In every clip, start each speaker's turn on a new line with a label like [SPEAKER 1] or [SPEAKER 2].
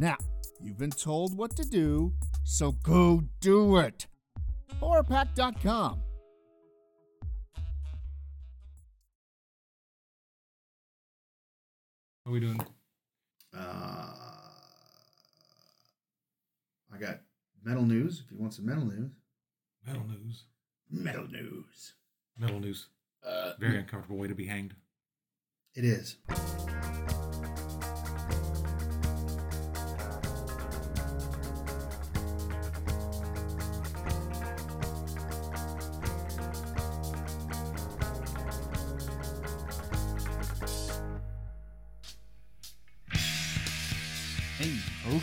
[SPEAKER 1] Now, you've been told what to do, so go do it. horrorpack.com.
[SPEAKER 2] What are we doing?
[SPEAKER 3] Uh, I got metal news. If you want some metal news,
[SPEAKER 2] Metal news.
[SPEAKER 3] metal news.
[SPEAKER 2] Metal news.
[SPEAKER 3] Uh,
[SPEAKER 2] Very uncomfortable way to be hanged.
[SPEAKER 3] It is.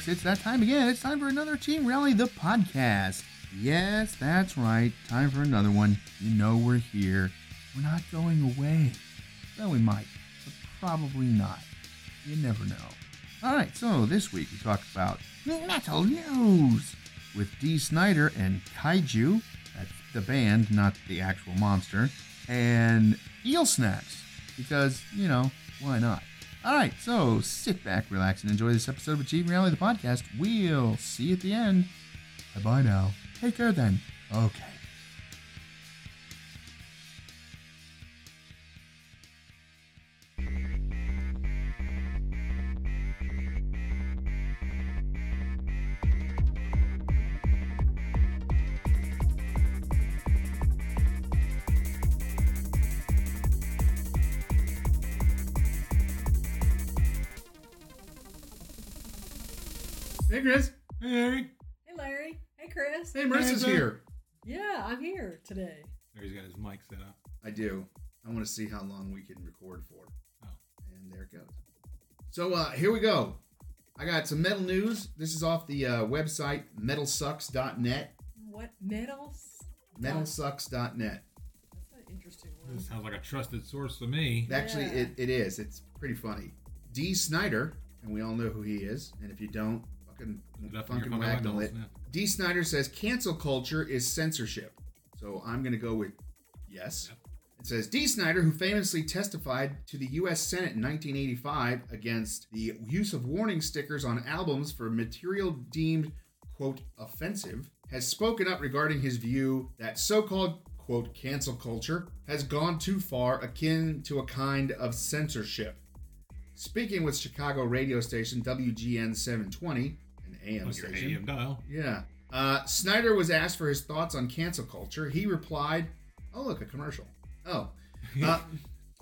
[SPEAKER 1] It's that time again. It's time for another Team Rally, the podcast. Yes, that's right. Time for another one. You know we're here. We're not going away. Well, we might, but probably not. You never know. All right, so this week we talk about metal news with Dee Snider and Kaiju. That's the band, not the actual monster. And eel snacks, because, you know, why not? All right, so sit back, relax, and enjoy this episode of Achieving Reality, the podcast. We'll see you at the end. Bye bye now. Take care then. Okay.
[SPEAKER 3] Hey, Chris.
[SPEAKER 2] Hey, Harry.
[SPEAKER 4] Hey Larry. Hey Chris.
[SPEAKER 3] Hey, Marissa's
[SPEAKER 2] Hey,
[SPEAKER 3] here.
[SPEAKER 4] Yeah, I'm here today.
[SPEAKER 2] There he's got his mic set up.
[SPEAKER 3] I do. I want to see how long we can record for.
[SPEAKER 2] Oh.
[SPEAKER 3] And there it goes. So uh, here we go. I got some metal news. This is off the uh, website metalsucks.net.
[SPEAKER 4] What metals?
[SPEAKER 3] Metalsucks.net.
[SPEAKER 4] That's an interesting one.
[SPEAKER 2] This sounds like a trusted source to me.
[SPEAKER 3] Actually,
[SPEAKER 4] Yeah.
[SPEAKER 3] it, it is. It's pretty funny. Dee Snider, and we all know who he is. And if you don't, fucking
[SPEAKER 2] Look it up in
[SPEAKER 3] fucking waggle it.
[SPEAKER 2] eyeballs,
[SPEAKER 3] Dee Snider says cancel culture is censorship. So I'm going to go with yes.
[SPEAKER 2] Yep.
[SPEAKER 3] It says Dee Snider, who famously testified to the U.S. Senate in 1985 against the use of warning stickers on albums for material deemed, quote, offensive, has spoken up regarding his view that so called, quote, cancel culture has gone too far, akin to a kind of censorship. Speaking with Chicago radio station WGN 720, an AM
[SPEAKER 2] Look your
[SPEAKER 3] station.
[SPEAKER 2] AM dial.
[SPEAKER 3] Yeah. Uh, Snider was asked for his thoughts on cancel culture. He replied, "Oh, look, a commercial. Oh, uh,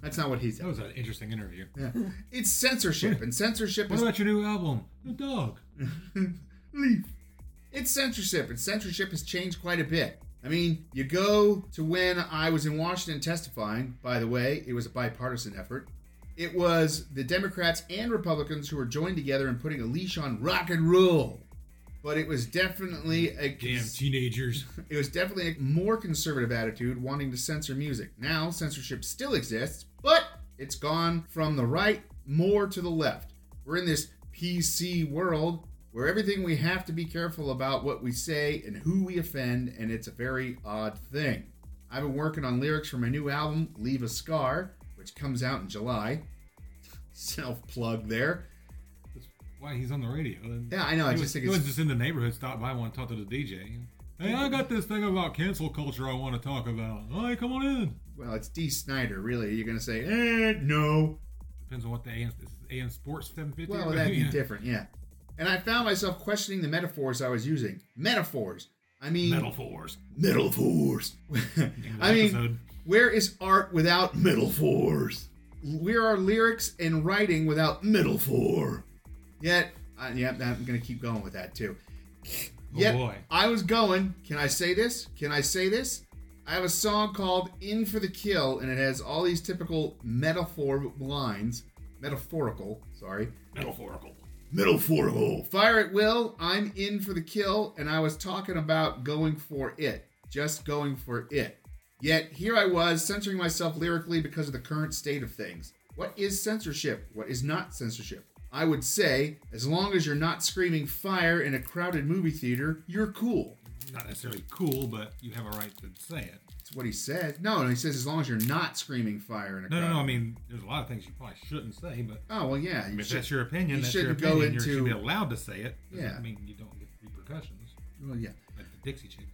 [SPEAKER 3] that's not what he said.
[SPEAKER 2] That was an interesting interview.
[SPEAKER 3] Yeah. It's censorship, and censorship
[SPEAKER 2] What
[SPEAKER 3] is
[SPEAKER 2] about your new album? The dog.
[SPEAKER 3] leaf. It's censorship, and censorship has changed quite a bit. I mean, you go to when I was in Washington testifying. By the way, it was a bipartisan effort. It was the Democrats and Republicans who were joined together in putting a leash on rock and roll. But it was definitely a
[SPEAKER 2] Damn teenagers.
[SPEAKER 3] It was definitely a more conservative attitude wanting to censor music. Now, censorship still exists, but it's gone from the right more to the left. We're in this PC world where everything we have to be careful about what we say and who we offend, and it's a very odd thing. I've been working on lyrics for my new album, Leave a Scar, which comes out in July. Self plug there.
[SPEAKER 2] That's why he's on the radio. And
[SPEAKER 3] Yeah, I know. I just
[SPEAKER 2] was,
[SPEAKER 3] think
[SPEAKER 2] he
[SPEAKER 3] it's
[SPEAKER 2] was just in the neighborhood, stopped by, want to talk to the DJ. Hey, I got this thing about cancel culture I want to talk about. All right, come on in.
[SPEAKER 3] well, it's Dee Snider. Really, you're gonna say, eh, no,
[SPEAKER 2] Depends on what the AM, this is AM Sports 750.
[SPEAKER 3] Well, that'd be different, yeah. And I found myself questioning the metaphors I was using. Metaphors. I mean,
[SPEAKER 2] Metaphors.
[SPEAKER 3] metaphors. I mean,
[SPEAKER 2] Episode.
[SPEAKER 3] Where is art without metaphors? Where are lyrics and writing without middle four? Yet, uh, yeah, I'm gonna keep going with that too.
[SPEAKER 2] Oh, boy.
[SPEAKER 3] I was going. Can I say this? Can I say this? I have a song called "In for the Kill," and it has all these typical metaphor lines, metaphorical. Sorry,
[SPEAKER 2] Metaphorical.
[SPEAKER 3] Metaphorical. Fire at will. I'm in for the kill, and I was talking about going for it. Just going for it. Yet here I was censoring myself lyrically because of the current state of things. What is censorship? What is not censorship? I would say, as long as you're not screaming fire in a crowded movie theater, you're cool.
[SPEAKER 2] Not necessarily cool, but you have a right to say it.
[SPEAKER 3] That's what he said. No, no, he says as long as you're not screaming fire in a
[SPEAKER 2] No, no, no. I mean, there's a lot of things you probably shouldn't say, but
[SPEAKER 3] Oh well, yeah.
[SPEAKER 2] I mean, if
[SPEAKER 3] should,
[SPEAKER 2] that's your opinion,
[SPEAKER 3] you
[SPEAKER 2] that's your
[SPEAKER 3] shouldn't go
[SPEAKER 2] opinion. You should be allowed to say it.
[SPEAKER 3] Yeah.
[SPEAKER 2] mean you don't get repercussions
[SPEAKER 3] well, yeah.
[SPEAKER 2] like the Dixie Chicks.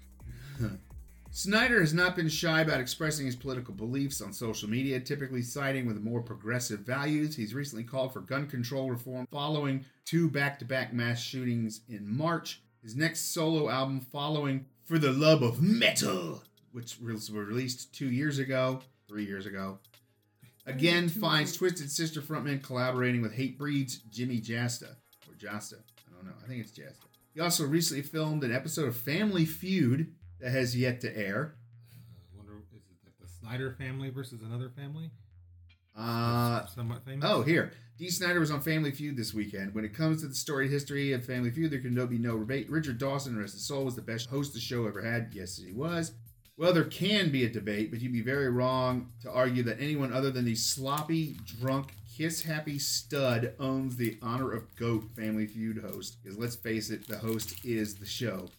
[SPEAKER 3] Snider has not been shy about expressing his political beliefs on social media, typically siding with more progressive values. He's recently called for gun control reform following two back to back mass shootings in March. His next solo album, following For the Love of Metal, which was released two years ago, three years ago, again finds Twisted Sister frontman collaborating with Hatebreed's Jimmy Jasta. Or Jasta. I don't know. I think it's Jasta. He also recently filmed an episode of Family Feud that has yet to air.
[SPEAKER 2] I wonder, is it the Snider family versus another family?
[SPEAKER 3] Uh,
[SPEAKER 2] somewhat famous.
[SPEAKER 3] oh, here. Dee Snider was on Family Feud this weekend. When it comes to the story history of Family Feud, there can no be no debate. Richard Dawson, rest his soul, was the best host the show ever had. Yes, he was. Well, there can be a debate, but you'd be very wrong to argue that anyone other than the sloppy, drunk, kiss happy stud owns the honor of GOAT Family Feud host. Because let's face it, the host is the show.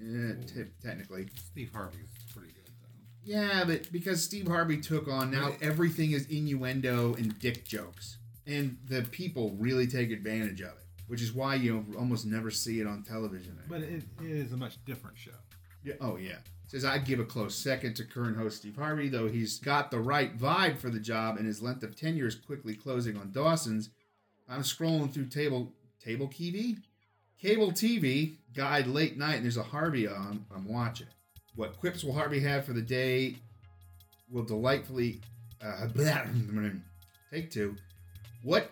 [SPEAKER 3] Eh, te- technically.
[SPEAKER 2] Steve Harvey's pretty good though.
[SPEAKER 3] Yeah, but because Steve Harvey took on now
[SPEAKER 2] Right.
[SPEAKER 3] everything is innuendo and dick jokes, and the people really take advantage of it, which is why you almost never see it on television.
[SPEAKER 2] But it, it is a much different show.
[SPEAKER 3] Yeah, oh yeah. Says I'd give a close second to current host Steve Harvey, though he's got the right vibe for the job, and his length of tenure is quickly closing on Dawson's. I'm scrolling through table table TV, cable TV guide late night, and there's a Harvey on. I'm watching. What quips will Harvey have for the day? Will delightfully uh, take two. What?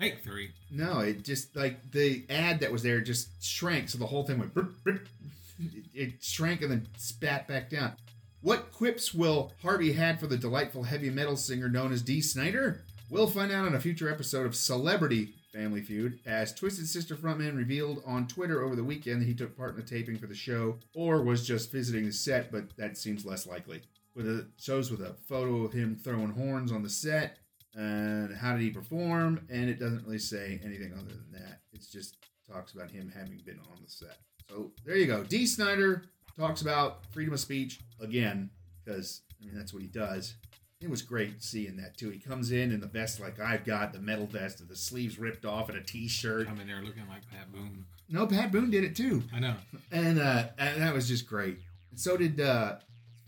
[SPEAKER 2] Take three.
[SPEAKER 3] No, it just like the ad that was there just shrank, so the whole thing went. brr, brr. It, it shrank and then spat back down. What quips will Harvey had for the delightful heavy metal singer known as Dee Snider? We'll find out on a future episode of Celebrity Family Feud, as Twisted Sister frontman revealed on Twitter over the weekend that he took part in the taping for the show, or was just visiting the set, but that seems less likely. With a shows with a photo of him throwing horns on the set, and how did he perform, and it doesn't really say anything other than that. It just talks about him having been on the set. So there you go. Dee Snider talks about freedom of speech again, because I mean that's what he does. It was great seeing that too. He comes in in the vest like I've got, the metal vest, with the sleeves ripped off, and a t-shirt.
[SPEAKER 2] Come in there looking like Pat Boone.
[SPEAKER 3] No, Pat Boone did it too,
[SPEAKER 2] I know.
[SPEAKER 3] and uh, and that was just great. And so did uh,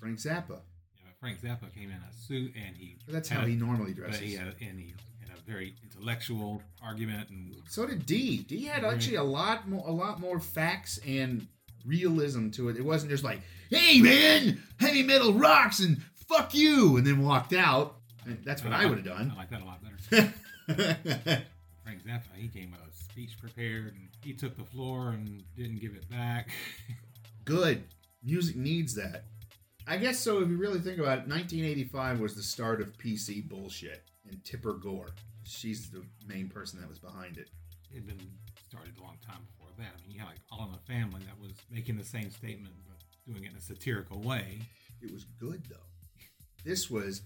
[SPEAKER 3] Frank Zappa.
[SPEAKER 2] Yeah, but Frank Zappa came in a suit and he.
[SPEAKER 3] That's how
[SPEAKER 2] a-
[SPEAKER 3] he normally
[SPEAKER 2] But
[SPEAKER 3] dresses.
[SPEAKER 2] he had, and he had a very intellectual argument and
[SPEAKER 3] So did D. D had actually a lot more, a lot more facts and realism to it. It wasn't just like, "Hey man, heavy metal rocks and fuck you," and then walked out. And that's what I would have done.
[SPEAKER 2] I like that a lot better. Frank Zappa, he came with a speech prepared and he took the floor and didn't give it back.
[SPEAKER 3] Good music needs that. I guess so. If you really think about it, 1985 was the start of PC bullshit, and Tipper Gore. She's the main person that was behind it.
[SPEAKER 2] it had been started a long time before that. I mean, you had like All in the Family that was making the same statement but doing it in a satirical way.
[SPEAKER 3] It was good though. This was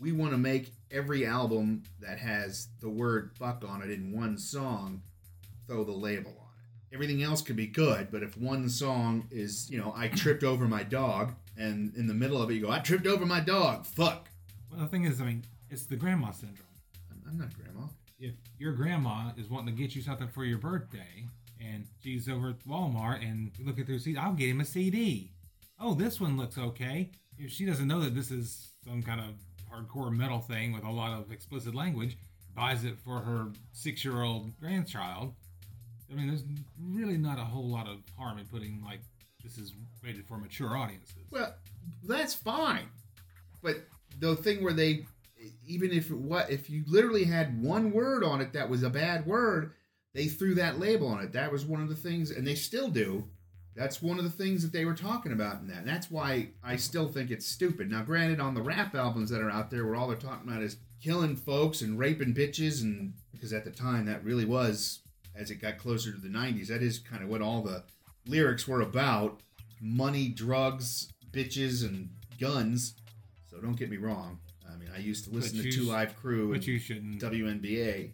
[SPEAKER 3] we want to make every album that has the word fuck on it in one song throw the label on it. Everything else could be good, but if one song is, you know, I tripped over my dog and in the middle of it you go, I tripped over my dog, fuck.
[SPEAKER 2] Well, the thing is, I mean, it's the grandma syndrome.
[SPEAKER 3] I'm, I'm not grandma.
[SPEAKER 2] If your grandma is wanting to get you something for your birthday and she's over at Walmart and looking through at their CD, I'll get him a CD. Oh, this one looks okay. If she doesn't know that this is some kind of hardcore metal thing with a lot of explicit language, buys it for her six year old grandchild. I mean, there's really not a whole lot of harm in putting, like, this is rated for mature audiences.
[SPEAKER 3] Well, that's fine. But the thing where they even if what if you literally had one word on it that was a bad word, they threw that label on it. That was one of the things and they still do. That's one of the things that they were talking about in that. And that's why I still think it's stupid. Now, granted, on the rap albums that are out there, where all they're talking about is killing folks and raping bitches, and because at the time that really was, as it got closer to the 90s, that is kind of what all the lyrics were about money, drugs, bitches, and guns. So don't get me wrong. I mean, I used to listen
[SPEAKER 2] But
[SPEAKER 3] to
[SPEAKER 2] you
[SPEAKER 3] Two Live Crew
[SPEAKER 2] But
[SPEAKER 3] and
[SPEAKER 2] you shouldn't.
[SPEAKER 3] WNBA.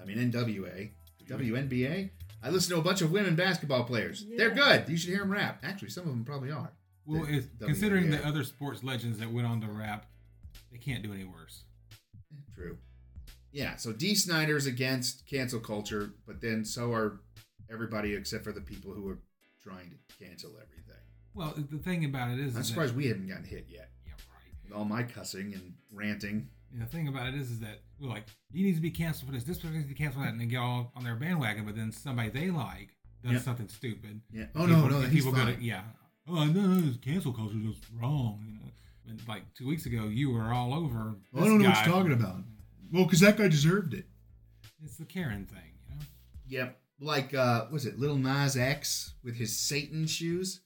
[SPEAKER 3] I mean, NWA. WNBA? I listen to a bunch of women basketball players. They're good. You should hear them rap. Actually, some of them probably are.
[SPEAKER 2] well,
[SPEAKER 3] the
[SPEAKER 2] it's, considering the other sports legends that went on to rap, they can't do any worse.
[SPEAKER 3] True. Yeah, so Dee Snider's against cancel culture, but then so are everybody except for the people who are trying to cancel everything.
[SPEAKER 2] Well, the thing about it is,
[SPEAKER 3] I'm
[SPEAKER 2] is
[SPEAKER 3] surprised
[SPEAKER 2] that,
[SPEAKER 3] we haven't gotten hit yet
[SPEAKER 2] yeah, right.
[SPEAKER 3] with all my cussing and ranting.
[SPEAKER 2] And the thing about it is, is that we're like, you need to be canceled for this. This person needs to be canceled for that, and they get all on their bandwagon. But then somebody they like does
[SPEAKER 3] Yep.
[SPEAKER 2] something stupid.
[SPEAKER 3] Yeah. Oh
[SPEAKER 2] People-
[SPEAKER 3] no, no,
[SPEAKER 2] people go
[SPEAKER 3] fine.
[SPEAKER 2] to yeah. Oh no, no, this cancel culture is wrong. You know, and like two weeks ago, you were all over.
[SPEAKER 3] I
[SPEAKER 2] this
[SPEAKER 3] don't know what you're talking about. Well, because that guy deserved it.
[SPEAKER 2] It's the Karen thing, you know.
[SPEAKER 3] Yep. Like, uh, was it Little Nas X with his Satan shoes,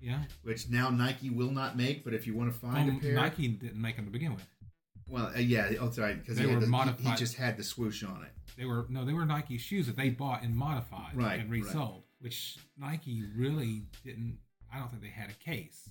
[SPEAKER 2] Yeah.
[SPEAKER 3] which now Nike will not make, but if you want to find
[SPEAKER 2] Um,
[SPEAKER 3] a pair,
[SPEAKER 2] Nike didn't make them to begin with.
[SPEAKER 3] Well, uh, yeah, oh, that's right, because
[SPEAKER 2] They
[SPEAKER 3] he,
[SPEAKER 2] were
[SPEAKER 3] the- he- he just had the swoosh on it.
[SPEAKER 2] They were no, they were Nike shoes that they bought and modified
[SPEAKER 3] Right,
[SPEAKER 2] and
[SPEAKER 3] right.
[SPEAKER 2] resold, which Nike really didn't. I don't think they had a case.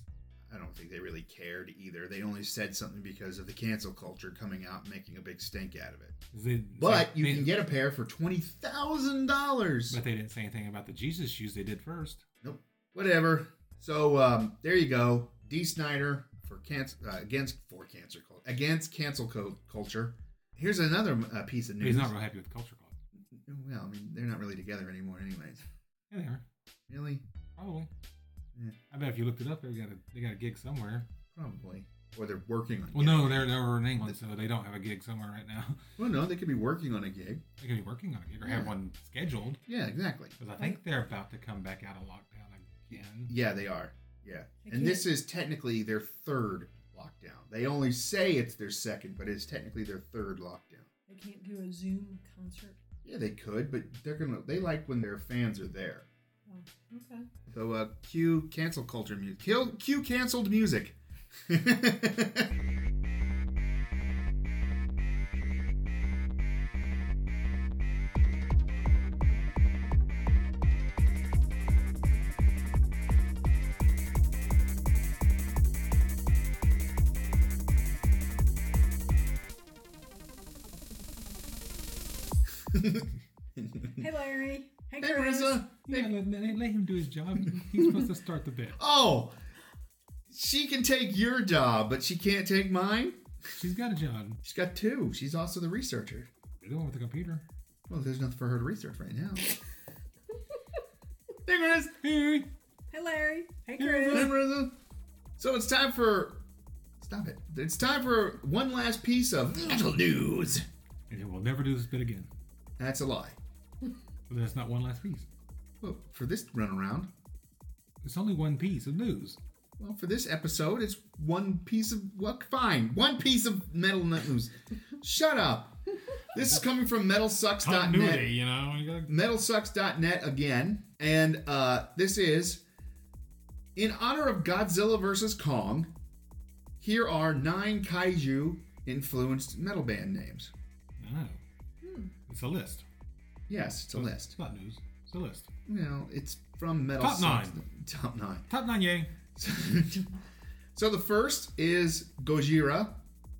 [SPEAKER 3] I don't think they really cared either. They only said something because of the cancel culture coming out and making a big stink out of it.
[SPEAKER 2] They,
[SPEAKER 3] But
[SPEAKER 2] they-
[SPEAKER 3] you can get a pair for twenty thousand dollars.
[SPEAKER 2] But they didn't say anything about the Jesus shoes they did first.
[SPEAKER 3] Nope. Whatever. So um, there you go. Dee Snider for cancer uh, against for cancer culture against cancel co- culture. Here's another uh, piece of news.
[SPEAKER 2] he's not real happy with Culture Club.
[SPEAKER 3] Well, I mean, they're not really together anymore, anyways.
[SPEAKER 2] Yeah, they are
[SPEAKER 3] Really?
[SPEAKER 2] probably.
[SPEAKER 3] Yeah.
[SPEAKER 2] I bet if you looked it up, they got a they got a gig somewhere.
[SPEAKER 3] Probably. Or they're working on.
[SPEAKER 2] Well, no, they're they're in England, so they don't have a gig somewhere right now.
[SPEAKER 3] Well, no, they could be working on a gig.
[SPEAKER 2] They could be working on a gig or have one scheduled
[SPEAKER 3] Yeah, exactly.
[SPEAKER 2] because I think they're about to come back out of lockdown again.
[SPEAKER 3] Yeah, they are. Yeah. And this is technically their third lockdown. They only say it's their second, but it's technically their third lockdown.
[SPEAKER 4] They can't do a Zoom concert.
[SPEAKER 3] Yeah, they could, but they're gonna. They like when their fans are there.
[SPEAKER 4] Oh, okay.
[SPEAKER 3] So, uh, cue cancel culture music. Kill, cue canceled music.
[SPEAKER 2] Yeah, let, let- let him do his job. He's supposed to start the bit.
[SPEAKER 3] Oh, she can take your job, but she can't take mine.
[SPEAKER 2] She's got a job.
[SPEAKER 3] She's got two. She's also the researcher.
[SPEAKER 2] You're the one with the computer.
[SPEAKER 3] Well, there's nothing for her to research right now. hey, Chris.
[SPEAKER 2] Hey,
[SPEAKER 4] Hey, Larry. Hey, Chris.
[SPEAKER 3] Hey,
[SPEAKER 4] Chris.
[SPEAKER 3] Marissa. So it's time for. Stop it. It's time for one last piece of metal news.
[SPEAKER 2] and we'll never do this bit again.
[SPEAKER 3] That's a lie.
[SPEAKER 2] But that's not one last piece.
[SPEAKER 3] Well, for this run around,
[SPEAKER 2] It's only one piece of news.
[SPEAKER 3] well, for this episode, it's one piece of. Well, fine. One piece of metal news. Shut up. This is coming from metalsucks.net.
[SPEAKER 2] Continuity, you know. You gotta,
[SPEAKER 3] metalsucks.net again and uh, this is in honor of godzilla vs kong here are nine kaiju influenced metal band names
[SPEAKER 2] no. It's a list.
[SPEAKER 3] yes it's a list
[SPEAKER 2] It's not news. A list.
[SPEAKER 3] know it's from metal
[SPEAKER 2] Top nine.
[SPEAKER 3] Top nine
[SPEAKER 2] Top nine, yay.
[SPEAKER 3] so the first is gojira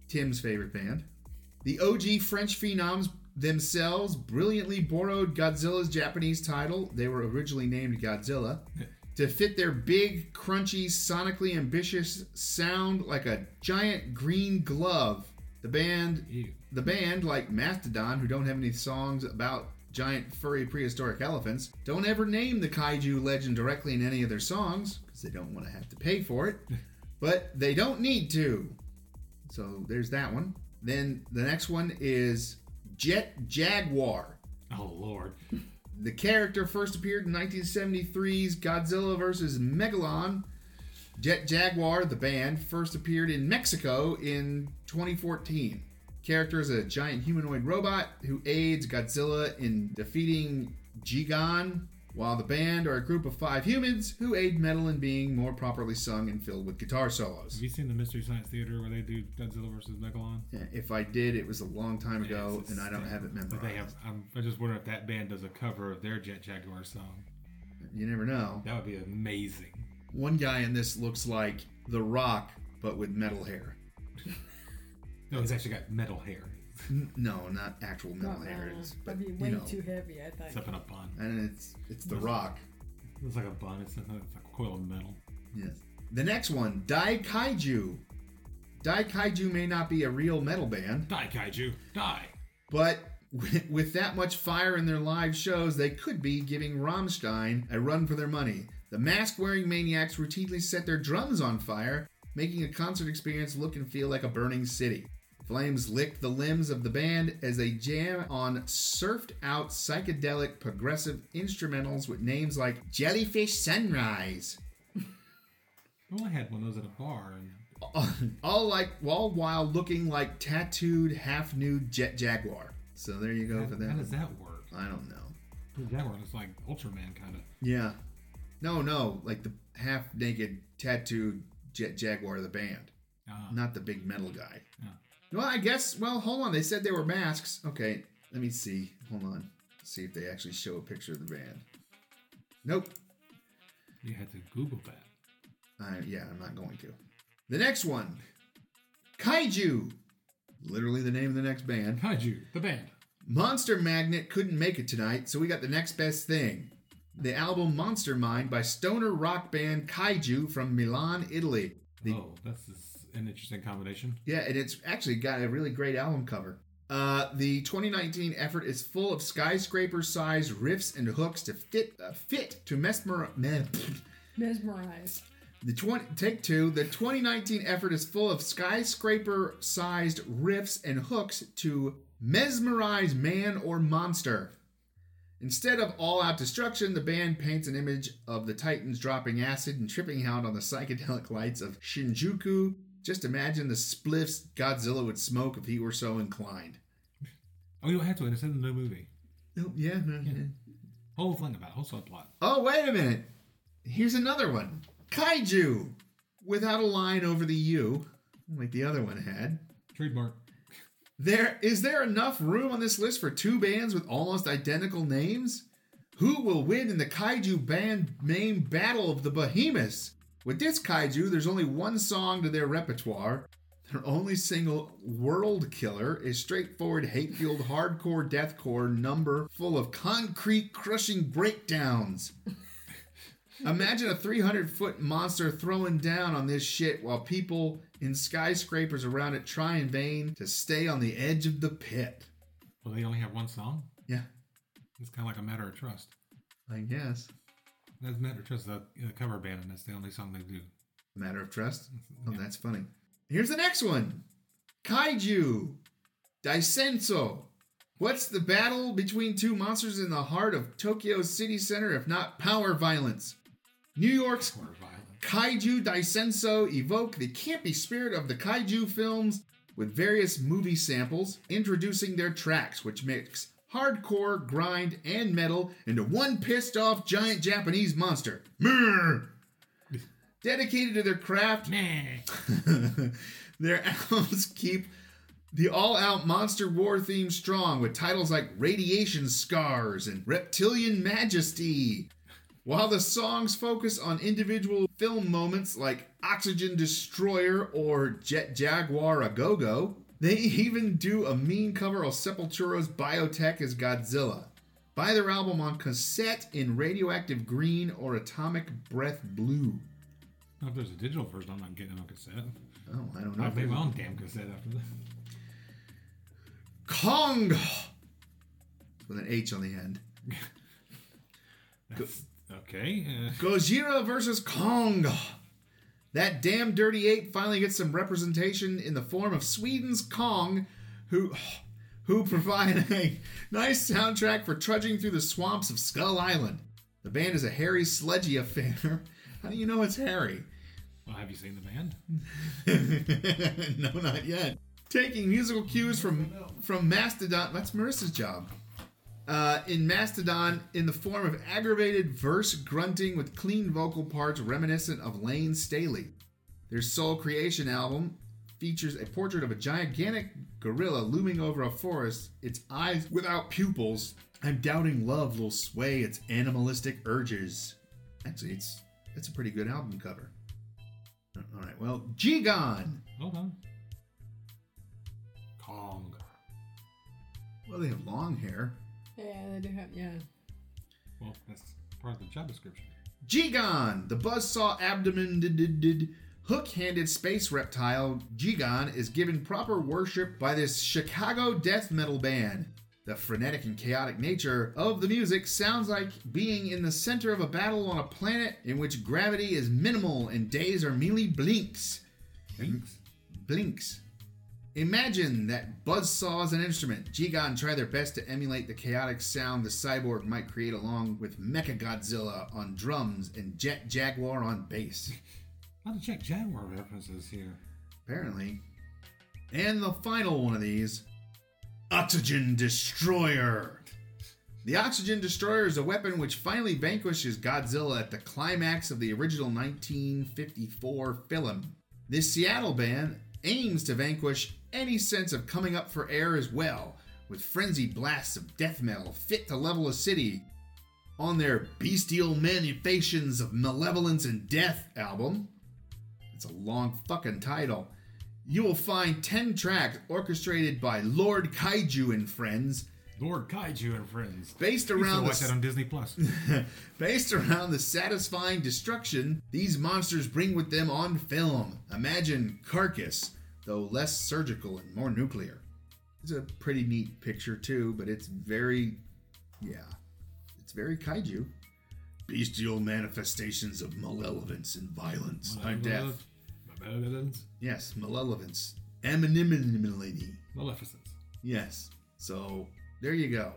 [SPEAKER 3] tim's favorite band the og french phenoms themselves brilliantly borrowed godzilla's japanese title they were originally named godzilla to fit their big, crunchy, sonically ambitious sound like a giant green glove. The band,
[SPEAKER 2] Ew.
[SPEAKER 3] the band, like Mastodon, who don't have any songs about giant furry prehistoric elephants, don't ever name the kaiju legend directly in any of their songs because they don't want to have to pay for it. but they don't need to. So there's that one. Then the next one is Jet Jaguar.
[SPEAKER 2] Oh, Lord.
[SPEAKER 3] The character first appeared in 1973's Godzilla vs. Megalon. Jet Jaguar, the band, first appeared in Mexico in 2014. Character is a giant humanoid robot who aids Godzilla in defeating Gigan, while the band are a group of five humans who aid metal in being more properly sung and filled with guitar solos.
[SPEAKER 2] Have you seen the Mystery Science Theater where they do Godzilla versus Megalon?
[SPEAKER 3] Yeah, If I did, it was a long time ago,
[SPEAKER 2] It's
[SPEAKER 3] and I don't have it
[SPEAKER 2] But
[SPEAKER 3] memorized.
[SPEAKER 2] they have. I'm, I just wonder if that band does a cover of their Jet Jaguar song.
[SPEAKER 3] You never know.
[SPEAKER 2] That would be amazing.
[SPEAKER 3] One guy in this looks like The Rock, but with metal hair.
[SPEAKER 2] No, he's actually got metal hair.
[SPEAKER 3] N- No, not actual metal
[SPEAKER 4] Not
[SPEAKER 3] hair. It's, but
[SPEAKER 4] That'd be
[SPEAKER 3] you
[SPEAKER 4] way
[SPEAKER 3] know,
[SPEAKER 4] too heavy, I
[SPEAKER 2] It's
[SPEAKER 4] think.
[SPEAKER 2] up in a bun.
[SPEAKER 3] and it's it's The Rock.
[SPEAKER 2] It looks like a bun. It's, not, it's like a coil of metal.
[SPEAKER 3] Yes. The next one, Dai Kaiju. Dai Kaiju may not be a real metal band,
[SPEAKER 2] Die, kaiju, die.
[SPEAKER 3] but with, with that much fire in their live shows, they could be giving Rammstein a run for their money. The mask wearing maniacs routinely set their drums on fire, making a concert experience look and feel like a burning city. Flames licked the limbs of the band as they jam on surfed out psychedelic progressive instrumentals with names like Jellyfish Sunrise.
[SPEAKER 2] Well, I had one of those at a bar, and
[SPEAKER 3] all like all while looking like tattooed half nude jet jaguar so there you go
[SPEAKER 2] how,
[SPEAKER 3] for that
[SPEAKER 2] how does that work?
[SPEAKER 3] i don't know
[SPEAKER 2] The Jaguar looks like Ultraman, kind of.
[SPEAKER 3] yeah no no like the half naked tattooed jet jaguar of the band
[SPEAKER 2] Uh,
[SPEAKER 3] not the big metal guy
[SPEAKER 2] Yeah.
[SPEAKER 3] Well i guess well hold on. They said they were masks. Okay let me see. Hold on. See if they actually show a picture of the band. Nope.
[SPEAKER 2] You had to Google that.
[SPEAKER 3] I, yeah i'm not going to. The next one. Kaiju. Literally the name of the next band.
[SPEAKER 2] Kaiju, the band.
[SPEAKER 3] Monster Magnet couldn't make it tonight, so we got the next best thing. The album Monster Mind by stoner rock band Kaiju from Milan, Italy. The-
[SPEAKER 2] oh, that's an interesting combination.
[SPEAKER 3] Yeah, and it's actually got a really great album cover. Uh, the 2019 effort is full of skyscraper-sized riffs and hooks to fit uh, fit to mesmer. meh,
[SPEAKER 4] Mesmerized.
[SPEAKER 3] The 20, take two. The 2019 effort is full of skyscraper-sized riffs and hooks to mesmerize man or monster. Instead of all-out destruction, the band paints an image of the Titans dropping acid and tripping out on the psychedelic lights of Shinjuku. Just imagine the spliffs Godzilla would smoke if he were so inclined.
[SPEAKER 2] Oh, you don't have to. It's in the new movie.
[SPEAKER 3] Oh, yeah. yeah.
[SPEAKER 2] Whole thing about it, whole subplot.
[SPEAKER 3] Oh, wait a minute. Here's another one. Kaiju. Without a line over the U, like the other one had.
[SPEAKER 2] Trademark.
[SPEAKER 3] There is there enough room on this list for two bands with almost identical names? Who will win in the kaiju band name battle of the behemoths? With this kaiju, there's only one song to their repertoire. Their only single, World Killer, is straightforward, hate-fueled, hardcore deathcore number full of concrete crushing breakdowns. Imagine a 300 foot monster throwing down on this shit while people in skyscrapers around it try in vain to stay on the edge of the pit.
[SPEAKER 2] Well, they only have one song.
[SPEAKER 3] Yeah,
[SPEAKER 2] It's kind of like a matter of trust.
[SPEAKER 3] I guess.
[SPEAKER 2] That's matter of trust. The the cover band, and that's the only song they do.
[SPEAKER 3] Matter of trust. Mm, oh, that's funny. Here's the next one Kaiju Daisenso. What's the battle between two monsters in the heart of Tokyo's city center if not power violence? New York's
[SPEAKER 2] Or violent.
[SPEAKER 3] Kaiju Daisenso evoke the campy spirit of the kaiju films with various movie samples, introducing their tracks, which mix hardcore, grind, and metal into one pissed off giant Japanese monster. Dedicated to their craft, their albums keep the all out monster war theme strong with titles like Radiation Scars and Reptilian Majesty. While the songs focus on individual film moments like Oxygen Destroyer or Jet Jaguar a Go Go, they even do a mean cover of Sepultura's Biotech as Godzilla. Buy their album on cassette in Radioactive Green or Atomic Breath Blue.
[SPEAKER 2] If there's a digital version, I'm not getting it on cassette.
[SPEAKER 3] Oh, I don't know.
[SPEAKER 2] I'll make my own damn cassette after this.
[SPEAKER 3] Kong with an H on the end.
[SPEAKER 2] That's, okay. Uh,
[SPEAKER 3] Gojira versus Kong. That damn dirty ape finally gets some representation in the form of Sweden's Kong, who who provide a nice soundtrack for trudging through the swamps of Skull Island. The band is a hairy, sledgy affair. How do you know it's hairy?
[SPEAKER 2] well, have you seen the band?
[SPEAKER 3] no, not yet. Taking musical cues from from Mastodon. That's Marissa's job. Uh, in Mastodon, in the form of aggravated verse grunting with clean vocal parts reminiscent of Layne Staley. Their Soul Creation album features a portrait of a gigantic gorilla looming over a forest, its eyes without pupils. I'm doubting love will sway its animalistic urges. Actually, it's it's a pretty good album cover. All right, well, Gigan.
[SPEAKER 2] Hold on. Kong.
[SPEAKER 3] Well, they have long hair.
[SPEAKER 4] Yeah, they do have. Yeah.
[SPEAKER 2] Well, that's part of the job description.
[SPEAKER 3] Gigan, the buzzsaw abdomen did, did, did, hook-handed space reptile Gigan is given proper worship by this Chicago death metal band. The frenetic and chaotic nature of the music sounds like being in the center of a battle on a planet in which gravity is minimal and days are merely blinks.
[SPEAKER 2] Thanks.
[SPEAKER 3] Blinks. Imagine that buzzsaw as an instrument. Gigan try their best to emulate the chaotic sound the cyborg might create along with Mecha Godzilla on drums and Jet Jaguar on bass.
[SPEAKER 2] A lot of Jack Jaguar references here.
[SPEAKER 3] Apparently. And the final one of these Oxygen Destroyer. The Oxygen Destroyer is a weapon which finally vanquishes Godzilla at the climax of the original 1954 film. This Seattle band aims to vanquish any sense of coming up for air as well, with frenzied blasts of death metal fit to level a city. On their Bestial Manifestations of Malevolence and Death album, it's a long fucking title. You will find 10 tracks orchestrated by Lord Kaiju and friends,
[SPEAKER 2] Lord Kaiju and Friends.
[SPEAKER 3] based
[SPEAKER 2] I used to
[SPEAKER 3] around
[SPEAKER 2] watch that on Disney Plus.
[SPEAKER 3] based around the satisfying destruction these monsters bring with them on film. Imagine Carcass, though less surgical and more nuclear. It's a pretty neat picture too, but it's very, yeah, it's very kaiju. Bestial manifestations of malevolence and violence. I'm deaf.
[SPEAKER 2] Malevolence.
[SPEAKER 3] Yes, malevolence. Anonymity.
[SPEAKER 2] Maleficence.
[SPEAKER 3] Yes. So there you go.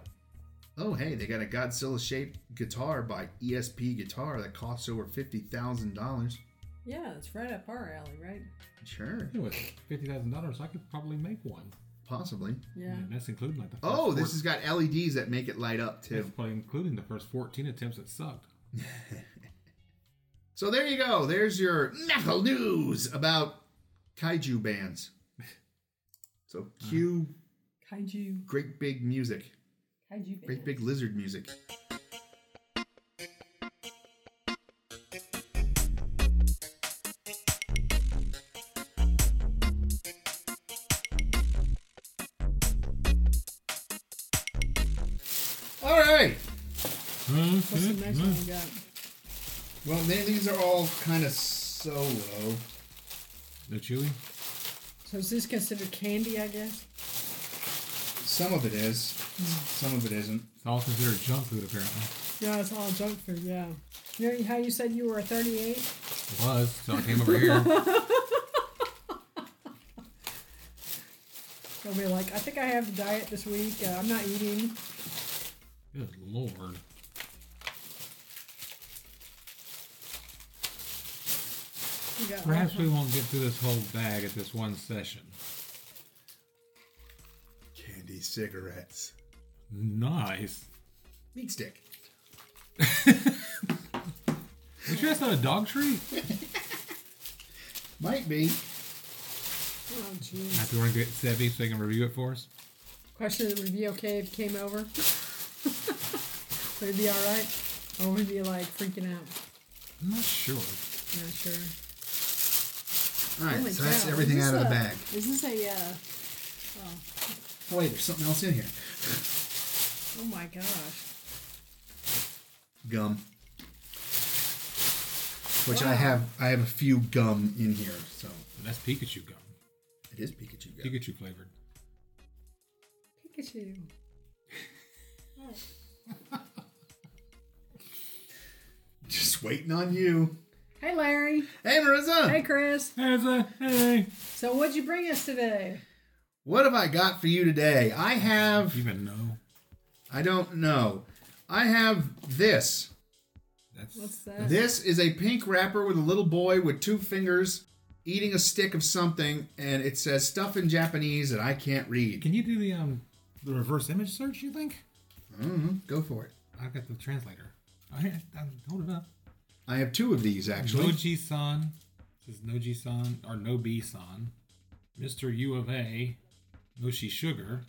[SPEAKER 3] Oh, hey, they got a Godzilla shaped guitar by ESP Guitar that costs over $50,000.
[SPEAKER 4] Yeah, it's right up our alley, right?
[SPEAKER 3] Sure,
[SPEAKER 2] You know, with fifty thousand dollars, I could probably make one.
[SPEAKER 3] possibly.
[SPEAKER 4] Yeah.
[SPEAKER 2] And that's including like the first
[SPEAKER 3] Oh, this
[SPEAKER 2] four-
[SPEAKER 3] has got LEDs that make it light up
[SPEAKER 2] that's
[SPEAKER 3] too.
[SPEAKER 2] probably including the first fourteen attempts that sucked.
[SPEAKER 3] So there you go. There's your metal news about kaiju bands. So uh-huh. cue
[SPEAKER 4] Kaiju.
[SPEAKER 3] great big music,
[SPEAKER 4] Kaiju.
[SPEAKER 3] great big lizard music.
[SPEAKER 4] What's the next one we got?
[SPEAKER 3] Well, then these are all kind of solo.
[SPEAKER 2] The chewy.
[SPEAKER 4] So is this considered candy? I guess.
[SPEAKER 3] Some of it is, some of it isn't.
[SPEAKER 2] It's all considered junk food apparently.
[SPEAKER 4] Yeah, it's all junk food. Yeah. You know how you said you were a 38?
[SPEAKER 2] It was till I came over here.
[SPEAKER 4] They'll be like, I think I have the diet this week. Uh, I'm not eating.
[SPEAKER 2] Good lord.
[SPEAKER 4] You got
[SPEAKER 2] Perhaps we won't get through this whole bag at this one session.
[SPEAKER 3] Candy cigarettes.
[SPEAKER 2] Nice.
[SPEAKER 3] Meat stick.
[SPEAKER 2] You sure that's not a dog treat?
[SPEAKER 3] Might be.
[SPEAKER 4] Oh, jeez.
[SPEAKER 2] Have to run and get Sevy so they can review it for us.
[SPEAKER 4] Question: Would be okay if he came over? would it be all right, or would he be like freaking out?
[SPEAKER 2] I'm not sure.
[SPEAKER 4] Not sure.
[SPEAKER 3] All right,
[SPEAKER 4] Holy
[SPEAKER 3] so that's
[SPEAKER 4] cow,
[SPEAKER 3] everything
[SPEAKER 4] is
[SPEAKER 3] out of
[SPEAKER 4] this
[SPEAKER 3] the
[SPEAKER 4] a-
[SPEAKER 3] bag.
[SPEAKER 4] Is this a? Uh,
[SPEAKER 3] Oh wait, there's something else in here.
[SPEAKER 4] oh my gosh!
[SPEAKER 3] Gum. Which I
[SPEAKER 4] Wow.
[SPEAKER 3] have, I have a few gum in here, so
[SPEAKER 2] That's Pikachu gum.
[SPEAKER 3] it is Pikachu gum.
[SPEAKER 2] Pikachu flavored.
[SPEAKER 4] Pikachu.
[SPEAKER 3] Just waiting on you.
[SPEAKER 4] Hey, Larry.
[SPEAKER 3] Hey Marissa,
[SPEAKER 4] Hey, Chris.
[SPEAKER 2] Hey, it's a- hey.
[SPEAKER 4] So, what'd you bring us today?
[SPEAKER 3] what have I got for you today? I have,
[SPEAKER 2] You even know.
[SPEAKER 3] I don't know. I have this.
[SPEAKER 2] That's
[SPEAKER 4] What's that?
[SPEAKER 3] This is a pink wrapper with a little boy with two fingers eating a stick of something, and it says stuff in Japanese that I can't read.
[SPEAKER 2] Can you do the um the reverse image search? You think?
[SPEAKER 3] Mm-hmm. Go for it.
[SPEAKER 2] I've got the translator. Here, I- hold it up.
[SPEAKER 3] I have two of these actually.
[SPEAKER 2] Noji-san. This is Noji-san or Nobi-san. Mr. U of A. Noshi Sugar.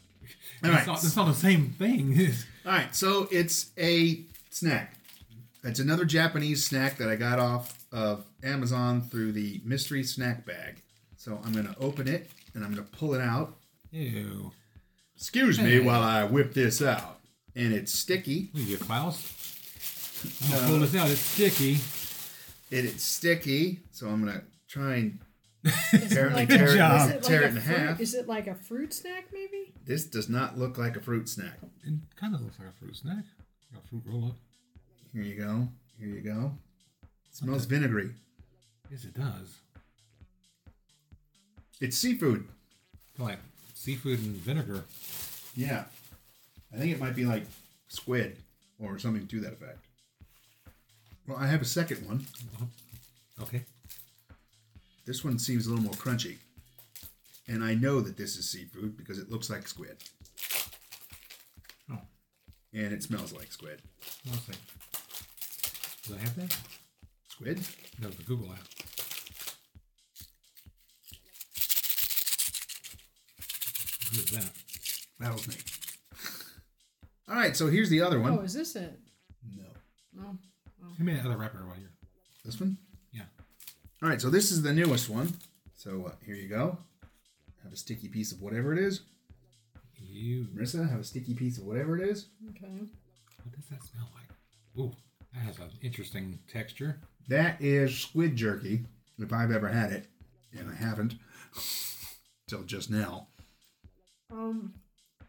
[SPEAKER 3] All
[SPEAKER 2] It's
[SPEAKER 3] right.
[SPEAKER 2] all, it's all the same thing.
[SPEAKER 3] All right, so it's a snack. It's another Japanese snack that I got off of Amazon through the mystery snack bag. So I'm going to open it and I'm going to pull it out.
[SPEAKER 2] Ew.
[SPEAKER 3] Excuse me while I whip this out. And it's sticky.
[SPEAKER 2] What you get, Klaus? Uh, I'm gonna pull this out. It's sticky.
[SPEAKER 3] It is sticky. So I'm going to try and
[SPEAKER 4] Is
[SPEAKER 3] tear,
[SPEAKER 4] it like,
[SPEAKER 3] tear,
[SPEAKER 2] Good
[SPEAKER 3] it,
[SPEAKER 2] job.
[SPEAKER 4] is it
[SPEAKER 3] tear
[SPEAKER 4] like
[SPEAKER 3] it in
[SPEAKER 4] fruit,
[SPEAKER 3] half.
[SPEAKER 4] Is it like a fruit snack, maybe?
[SPEAKER 3] This does not look like a fruit snack.
[SPEAKER 2] It kind of looks like a fruit snack. Got a fruit roll up.
[SPEAKER 3] Here you go. Here you go. It smells vinegary.
[SPEAKER 2] Yes, it does.
[SPEAKER 3] It's seafood.
[SPEAKER 2] Like seafood and vinegar.
[SPEAKER 3] Yeah. I think it might be like squid or something to that effect. Well, I have a second one. Mm-hmm.
[SPEAKER 2] Okay.
[SPEAKER 3] This one seems a little more crunchy. And I know that this is seafood because it looks like squid.
[SPEAKER 2] Oh,
[SPEAKER 3] And it smells like squid.
[SPEAKER 2] I'll. Do I have that?
[SPEAKER 3] Squid?
[SPEAKER 2] No, the Google app. Who's that?
[SPEAKER 3] That was me. All right, so here's the other one.
[SPEAKER 4] Oh, is this it?
[SPEAKER 3] No.
[SPEAKER 4] No.
[SPEAKER 2] Give me that other wrapper while you're.
[SPEAKER 3] This one?
[SPEAKER 2] Yeah.
[SPEAKER 3] All right, so this is the newest one. So uh, here you go. Have a sticky piece of whatever it is.
[SPEAKER 2] You.
[SPEAKER 3] Marissa, have a sticky piece of whatever it is.
[SPEAKER 4] Okay.
[SPEAKER 2] What does that smell like? Ooh, that has an interesting texture.
[SPEAKER 3] That is squid jerky, if I've ever had it, and I haven't till just now.
[SPEAKER 4] Um,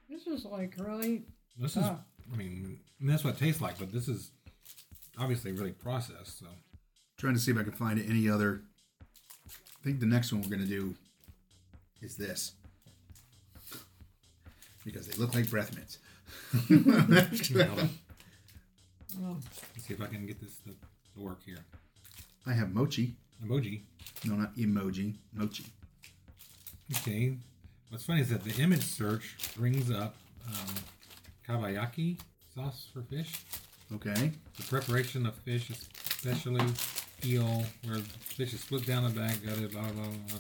[SPEAKER 4] this is like really.
[SPEAKER 2] This is,
[SPEAKER 4] Ah.
[SPEAKER 2] I mean, that's what it tastes like, but this is obviously really processed. So
[SPEAKER 3] Trying to see if I can find any other. I think the next one we're gonna do is this because they look like breath mints.
[SPEAKER 2] Let's see if I can get this to, to work here.
[SPEAKER 3] I have mochi.
[SPEAKER 2] Emoji.
[SPEAKER 3] No, not emoji. Mochi.
[SPEAKER 2] Okay. What's funny is that the image search brings up um, kabayaki sauce for fish.
[SPEAKER 3] Okay.
[SPEAKER 2] The preparation of fish, especially eel, where the fish is split down the back, gutted, blah, blah, blah, blah.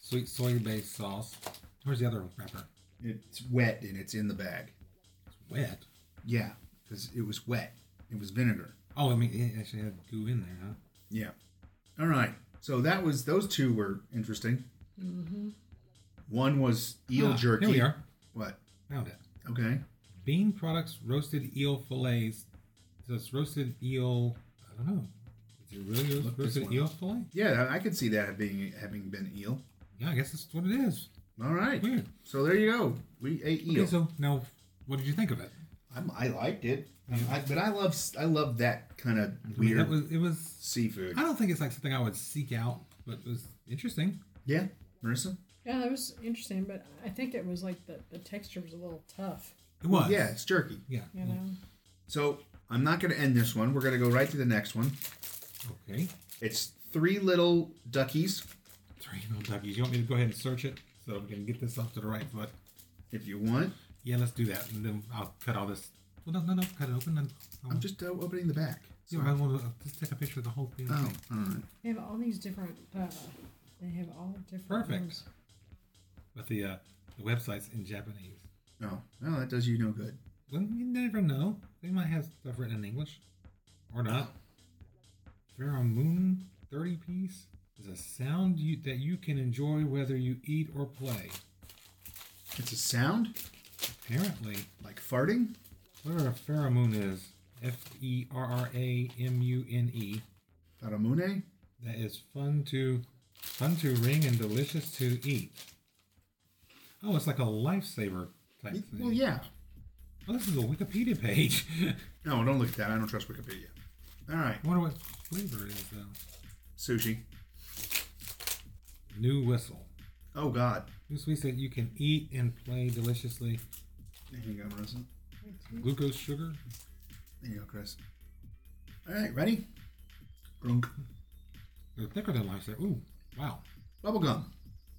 [SPEAKER 2] Sweet soy-based sauce. Where's the other wrapper?
[SPEAKER 3] It's wet and it's in the bag.
[SPEAKER 2] It's wet.
[SPEAKER 3] Yeah, because it was wet. It was vinegar.
[SPEAKER 2] Oh, I mean, it actually had goo in there, huh?
[SPEAKER 3] Yeah. All right. So that was those two were interesting. Mm-hmm. One was eel
[SPEAKER 2] Ah,
[SPEAKER 3] jerky.
[SPEAKER 2] Here we are.
[SPEAKER 3] What?
[SPEAKER 2] Found it.
[SPEAKER 3] Okay.
[SPEAKER 2] Bean products, roasted eel fillets. So it's roasted eel. I don't know. Is it really
[SPEAKER 3] Look this
[SPEAKER 2] roasted
[SPEAKER 3] one
[SPEAKER 2] eel
[SPEAKER 3] up.
[SPEAKER 2] fillet?
[SPEAKER 3] Yeah, I could see that being having been eel.
[SPEAKER 2] Yeah, I guess that's what it is.
[SPEAKER 3] All right.
[SPEAKER 2] Weird.
[SPEAKER 3] So there you go. We ate eel.
[SPEAKER 2] Okay, so now, what did you think of it?
[SPEAKER 3] I'm, I liked it, mm-hmm. I, but I love I love that kind of
[SPEAKER 2] I mean,
[SPEAKER 3] weird
[SPEAKER 2] it was. It was.
[SPEAKER 3] seafood.
[SPEAKER 2] I don't think it's like something I would seek out, but it was interesting.
[SPEAKER 3] Yeah, Marissa.
[SPEAKER 4] yeah, that was interesting, but I think it was like the, the texture was a little tough.
[SPEAKER 2] It was.
[SPEAKER 3] Yeah, it's jerky.
[SPEAKER 2] Yeah.
[SPEAKER 4] You know.
[SPEAKER 3] So I'm not going to end this one. We're going to go right to the next one.
[SPEAKER 2] Okay.
[SPEAKER 3] It's three little duckies.
[SPEAKER 2] Three little duckies. You want me to go ahead and search it so we can get this off to the right foot?
[SPEAKER 3] If you want,
[SPEAKER 2] Yeah, let's do that, and then I'll cut all this. Well, no, no, no, cut it open. And I'll,
[SPEAKER 3] I'm just uh, opening the back.
[SPEAKER 2] Yeah, I want to just take a picture of the whole thing.
[SPEAKER 3] Oh, all right.
[SPEAKER 4] They have all these different. Uh, they have all different.
[SPEAKER 2] Perfect.
[SPEAKER 4] ones.
[SPEAKER 2] But the uh, the website's in Japanese.
[SPEAKER 3] Oh, well, that does you no good.
[SPEAKER 2] Well, you never know. They might have stuff written in English, or not. Pheromone thirty piece is a sound you, that you can enjoy whether you eat or play.
[SPEAKER 3] It's a sound
[SPEAKER 2] Apparently,
[SPEAKER 3] like farting.
[SPEAKER 2] whatever a pheromone is, F E R R A M U N E,
[SPEAKER 3] Faramune.
[SPEAKER 2] that is fun to fun to ring and delicious to eat. Oh, it's like a lifesaver type thing.
[SPEAKER 3] Well, yeah.
[SPEAKER 2] Oh, this is a Wikipedia page.
[SPEAKER 3] No, don't look at that. I don't trust Wikipedia. All right.
[SPEAKER 2] I wonder what flavor it is though.
[SPEAKER 3] Sushi.
[SPEAKER 2] New whistle.
[SPEAKER 3] Oh, God.
[SPEAKER 2] New sweets that you can eat and play deliciously.
[SPEAKER 3] There you go, Marissa.
[SPEAKER 2] Glucose sugar.
[SPEAKER 3] There you go, Chris. All right, ready? Grunk.
[SPEAKER 2] They're thicker than lifesaver. Ooh, wow.
[SPEAKER 3] Bubble gum.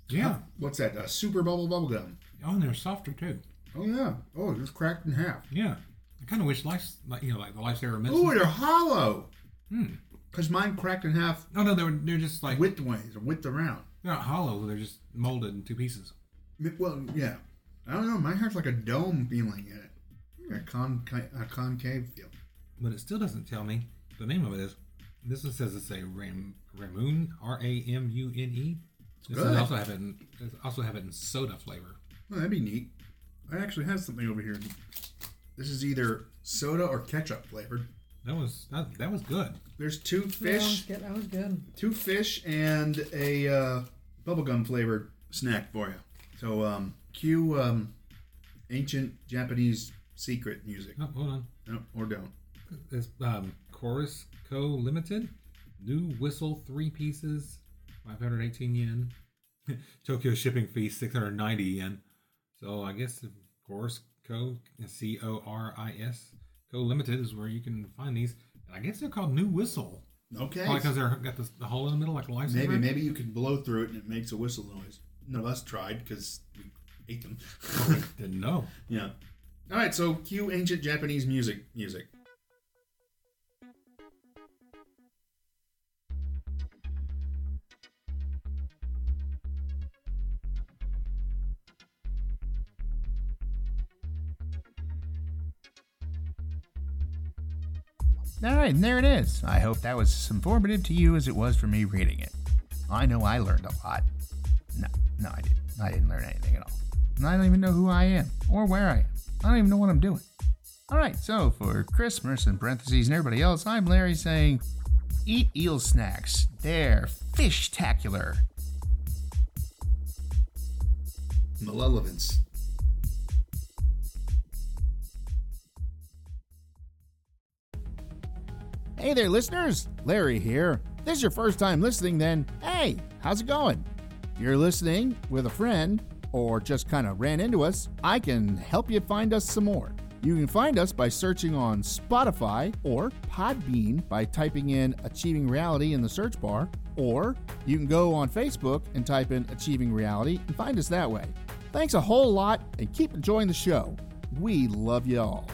[SPEAKER 2] Yeah.
[SPEAKER 3] What's that? Uh, super bubble bubble gum.
[SPEAKER 2] Oh, and they're softer too.
[SPEAKER 3] Oh, yeah. Oh, it just cracked in half.
[SPEAKER 2] Yeah. I kind of wish life, like you know, like the lifesaver mints.
[SPEAKER 3] Ooh, they're hollow.
[SPEAKER 2] Hmm.
[SPEAKER 3] Cause mine cracked in half
[SPEAKER 2] Oh no, they're they're just like
[SPEAKER 3] widthways or width around.
[SPEAKER 2] they're not hollow. They're just molded in two pieces.
[SPEAKER 3] Well, yeah. I don't know. Mine has like a dome feeling in it. A, con- a concave feel.
[SPEAKER 2] But it still doesn't tell me the name of it is. This one says it's a Ram Ramoon R A M U N E. This
[SPEAKER 3] good.
[SPEAKER 2] also have it in also have it in soda flavor.
[SPEAKER 3] Oh, that'd be neat. I actually have something over here. This is either soda or ketchup flavored.
[SPEAKER 2] That was that, that was good.
[SPEAKER 3] There's two
[SPEAKER 4] Yeah, I was
[SPEAKER 3] fish,
[SPEAKER 4] good. I was good.
[SPEAKER 3] two fish, and a uh, bubblegum flavored snack for you. So, um, cue um, ancient Japanese secret music.
[SPEAKER 2] Oh, hold on.
[SPEAKER 3] No, or don't.
[SPEAKER 2] It's um, Coris Co. Limited. New whistle, three pieces, 518 yen. Tokyo shipping fee, 690 yen. So I guess the Coris Co. C O R I S Co. Limited is where you can find these. I guess they're called New Whistle.
[SPEAKER 3] Okay.
[SPEAKER 2] Probably because they're got this, the hole in the middle like a lifesaver.
[SPEAKER 3] Maybe maybe you can blow through it and it makes a whistle noise. None of us tried because we ate them.
[SPEAKER 2] Didn't know.
[SPEAKER 3] yeah. All right. So cue ancient Japanese music. Music.
[SPEAKER 1] Right, and there it is. I hope that was as informative to you as it was for me reading it. I know I learned a lot. No, no, I didn't. I didn't learn anything at all. And I don't even know who I am or where I am. I don't even know what I'm doing. All right, so for Christmas and parentheses and everybody else, I'm Larry saying, eat eel snacks. They're fish-tacular.
[SPEAKER 3] Malevolence.
[SPEAKER 1] Hey there, listeners. Larry here. If this is your first time listening, then hey, how's it going? If you're listening with a friend or just kind of ran into us, I can help you find us some more. You can find us by searching on Spotify or Podbean by typing in Achieving Reality in the search bar, or you can go on Facebook and type in Achieving Reality and find us that way. Thanks a whole lot and keep enjoying the show. We love you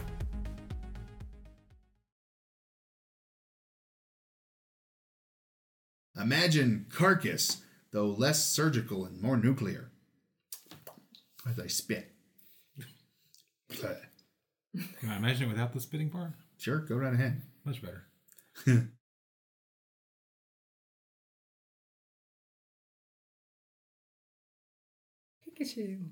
[SPEAKER 3] Imagine carcass, though less surgical and more nuclear. As I spit.
[SPEAKER 2] Can I imagine it without the spitting part?
[SPEAKER 3] Sure, go right ahead.
[SPEAKER 2] Much better.
[SPEAKER 4] Pikachu.